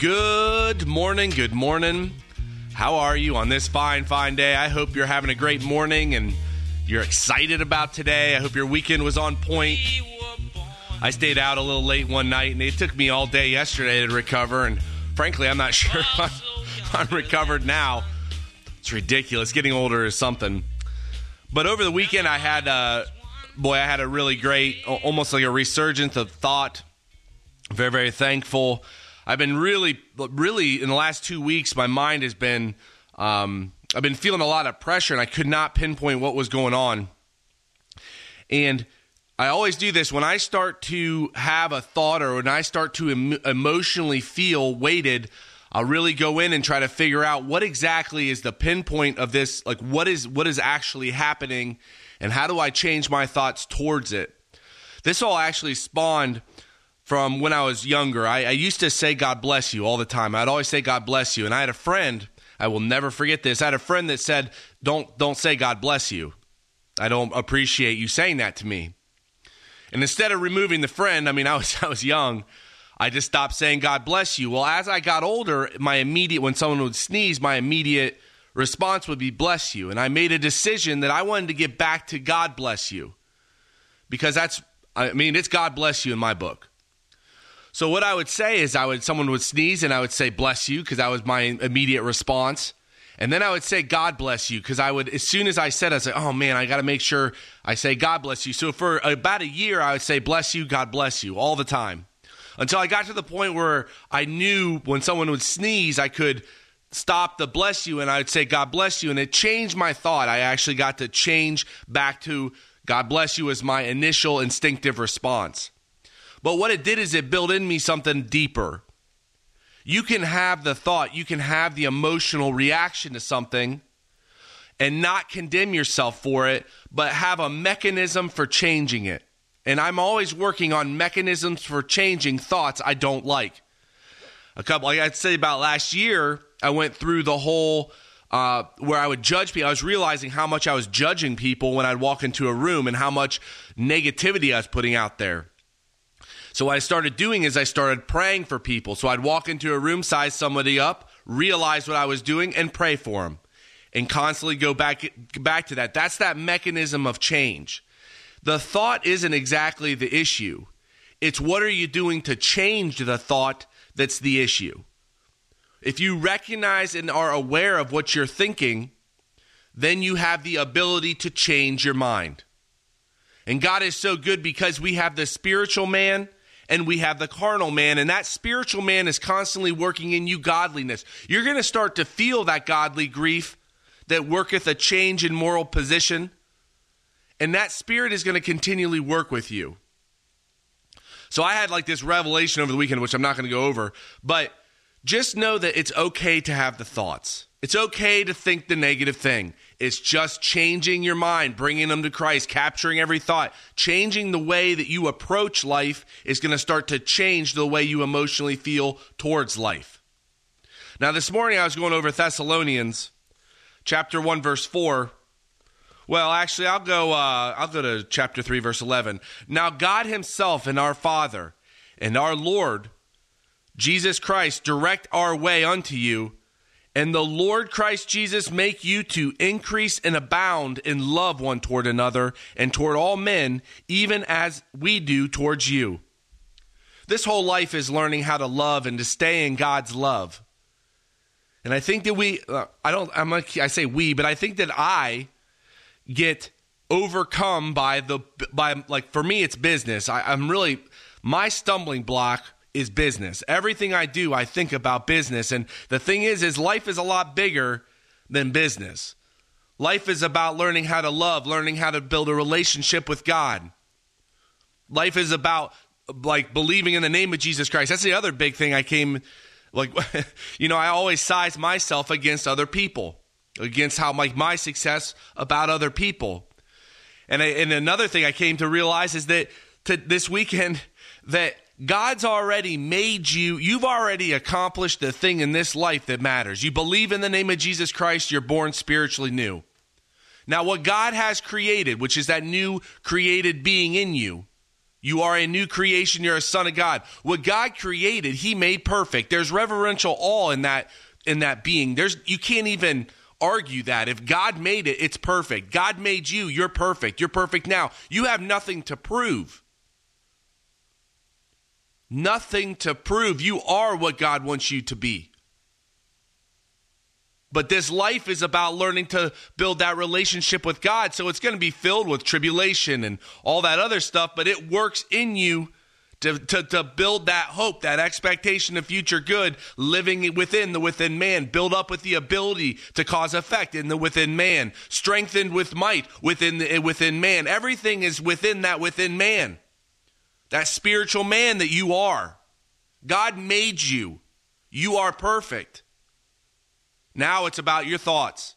Good morning, good morning. How are you on this fine, fine day? I hope you're having a great morning and you're excited about today. I hope your weekend was on point. I stayed out a little late one night and it took me all day yesterday to recover. And frankly, I'm not sure if I'm, I'm recovered now. It's ridiculous. Getting older is something. But over the weekend, I had, uh, boy, I had a really great, almost like a resurgence of thought. Very, very thankful. I've been really, really in the last two weeks, my mind has been, um, I've been feeling a lot of pressure and I could not pinpoint what was going on. And I always do this when I start to have a thought or when I start to em- emotionally feel weighted. I'll really go in and try to figure out what exactly is the pinpoint of this, like what is what is actually happening, and how do I change my thoughts towards it. This all actually spawned from when I was younger. I, I, used to say God bless you all the time. I'd always say God bless you. And I had a friend, I will never forget this. I had a friend that said, Don't don't say God bless you. I don't appreciate you saying that to me. And instead of removing the friend, I mean I was I was young, I just stopped saying God bless you. Well, as I got older, my immediate when someone would sneeze, my immediate response would be bless you. And I made a decision that I wanted to get back to God bless you. Because that's I mean, it's God bless you in my book. So what I would say is I would someone would sneeze and I would say bless you because that was my immediate response. And then I would say God bless you because I would as soon as I said I say oh man I got to make sure I say God bless you. So for about a year I would say bless you God bless you all the time. Until I got to the point where I knew when someone would sneeze I could stop the bless you and I would say God bless you and it changed my thought. I actually got to change back to God bless you as my initial instinctive response. But what it did is it built in me something deeper. You can have the thought, you can have the emotional reaction to something and not condemn yourself for it, but have a mechanism for changing it. And I'm always working on mechanisms for changing thoughts I don't like. A couple, like I'd say about last year, I went through the whole uh, where I would judge people. I was realizing how much I was judging people when I'd walk into a room and how much negativity I was putting out there. So what I started doing is I started praying for people. So I'd walk into a room, size somebody up, realize what I was doing, and pray for them, and constantly go back back to that. That's that mechanism of change. The thought isn't exactly the issue. It's what are you doing to change the thought that's the issue. If you recognize and are aware of what you're thinking, then you have the ability to change your mind. And God is so good because we have the spiritual man and we have the carnal man, and that spiritual man is constantly working in you godliness. You're going to start to feel that godly grief that worketh a change in moral position, and that spirit is going to continually work with you. So I had like this revelation over the weekend, which I'm not going to go over, but just know that it's okay to have the thoughts. It's okay to think the negative thing. It's just changing your mind, bringing them to Christ, capturing every thought. Changing the way that you approach life is going to start to change the way you emotionally feel towards life. Now, this morning I was going over Thessalonians chapter 1, verse 4. Well, actually, I'll go. Uh, I'll go to chapter three, verse eleven. Now, God Himself and our Father and our Lord Jesus Christ direct our way unto you, and the Lord Christ Jesus make you to increase and abound in love one toward another and toward all men, even as we do towards you. This whole life is learning how to love and to stay in God's love. And I think that we, uh, I don't, I'm like, I say we, but I think that I get overcome by the, by, like, for me, it's business. I, I'm really, my stumbling block is business. Everything I do, I think about business. And the thing is, is life is a lot bigger than business. Life is about learning how to love, learning how to build a relationship with God. Life is about like believing in the name of Jesus Christ. That's the other big thing I came like you know, I always size myself against other people, against how like my success about other people. And I, and another thing I came to realize is that to this weekend that God's already made you, you've already accomplished the thing in this life that matters. You believe in the name of Jesus Christ, you're born spiritually new. Now, what God has created, which is that new created being in you, You are a new creation. You're a son of God. What God created, He made perfect. There's reverential awe in that in that being. There's you can't even argue that. If God made it, it's perfect. God made you, you're perfect. You're perfect now. You have nothing to prove. Nothing to prove. You are what God wants you to be. But this life is about learning to build that relationship with God. So it's going to be filled with tribulation and all that other stuff, but it works in you to, to, to build that hope, that expectation of future good, living within the within man, build up with the ability to cause effect in the within man, strengthened with might within the, within man. Everything is within that within man, that spiritual man that you are. God made you. You are perfect. Now it's about your thoughts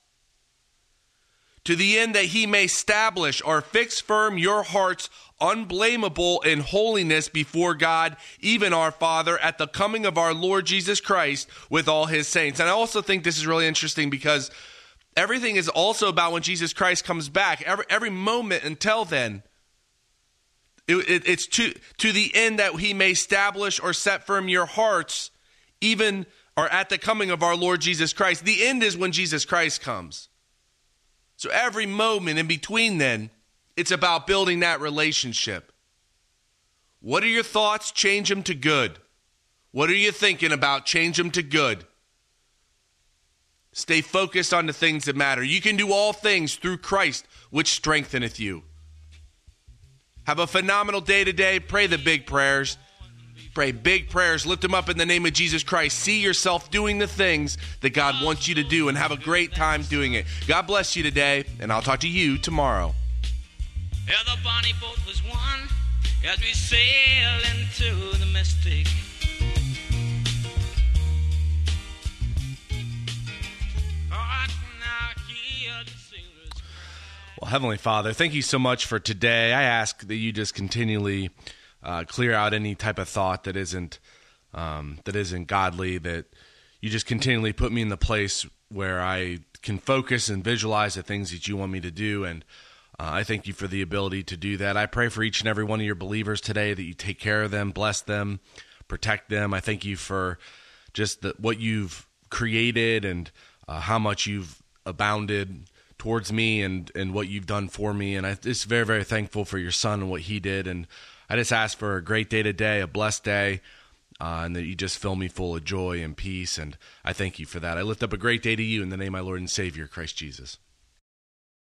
to the end that he may establish or fix firm your hearts unblameable in holiness before God, even our Father, at the coming of our Lord Jesus Christ with all his saints. And I also think this is really interesting because everything is also about when Jesus Christ comes back. Every, every moment until then, it, it, it's to, to the end that he may establish or set firm your hearts, even or at the coming of our Lord Jesus Christ. The end is when Jesus Christ comes. So every moment in between then, it's about building that relationship. What are your thoughts? Change them to good. What are you thinking about? Change them to good. Stay focused on the things that matter. You can do all things through Christ, which strengtheneth you. Have a phenomenal day today. Pray the big prayers. Pray big prayers. Lift them up in the name of Jesus Christ. See yourself doing the things that God wants you to do and have a great time doing it. God bless you today, and I'll talk to you tomorrow. Yeah, the bonnie boat was one as we sail into the mystic. Well, Heavenly Father, thank you so much for today. I ask that you just continually uh, clear out any type of thought that isn't um, that isn't godly. That you just continually put me in the place where I can focus and visualize the things that you want me to do, and uh, I thank you for the ability to do that. I pray for each and every one of your believers today that you take care of them, bless them, protect them. I thank you for just the, what you've created and uh, how much you've abounded towards me and, and what you've done for me. And I just very, very thankful for your son and what he did. And I just ask for a great day today, a blessed day, uh, and that you just fill me full of joy and peace. And I thank you for that. I lift up a great day to you in the name of my Lord and Savior, Christ Jesus.